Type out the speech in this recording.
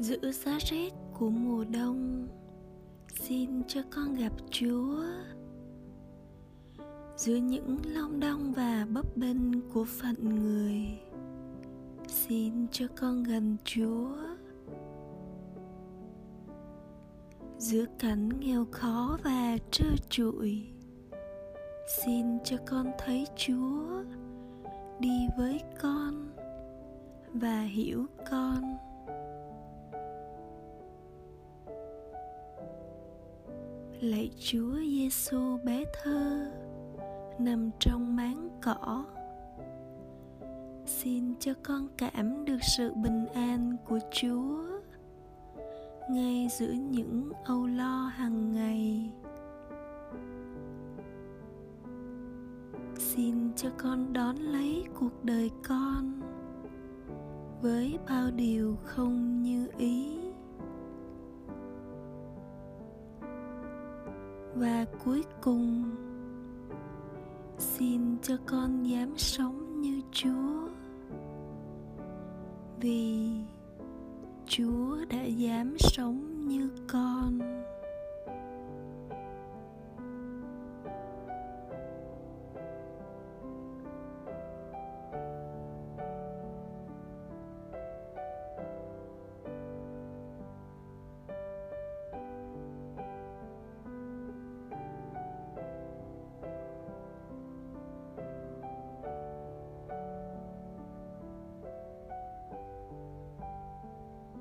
giữa giá rét của mùa đông. Xin cho con gặp chúa. Giữa những long đong và bấp bênh của phận người, xin cho con gần chúa. Giữa cảnh nghèo khó và trơ trụi, xin cho con thấy chúa, đi với con và hiểu con. Lạy chúa giêsu bé thơ, nằm trong máng cỏ. Xin cho con cảm được sự bình an của chúa, ngay giữa những âu lo hàng ngày. Xin cho con đón lấy cuộc đời con với bao điều không như ý. Và cuối cùng, xin cho con dám sống như chúa. Vì chúa đã dám sống như con.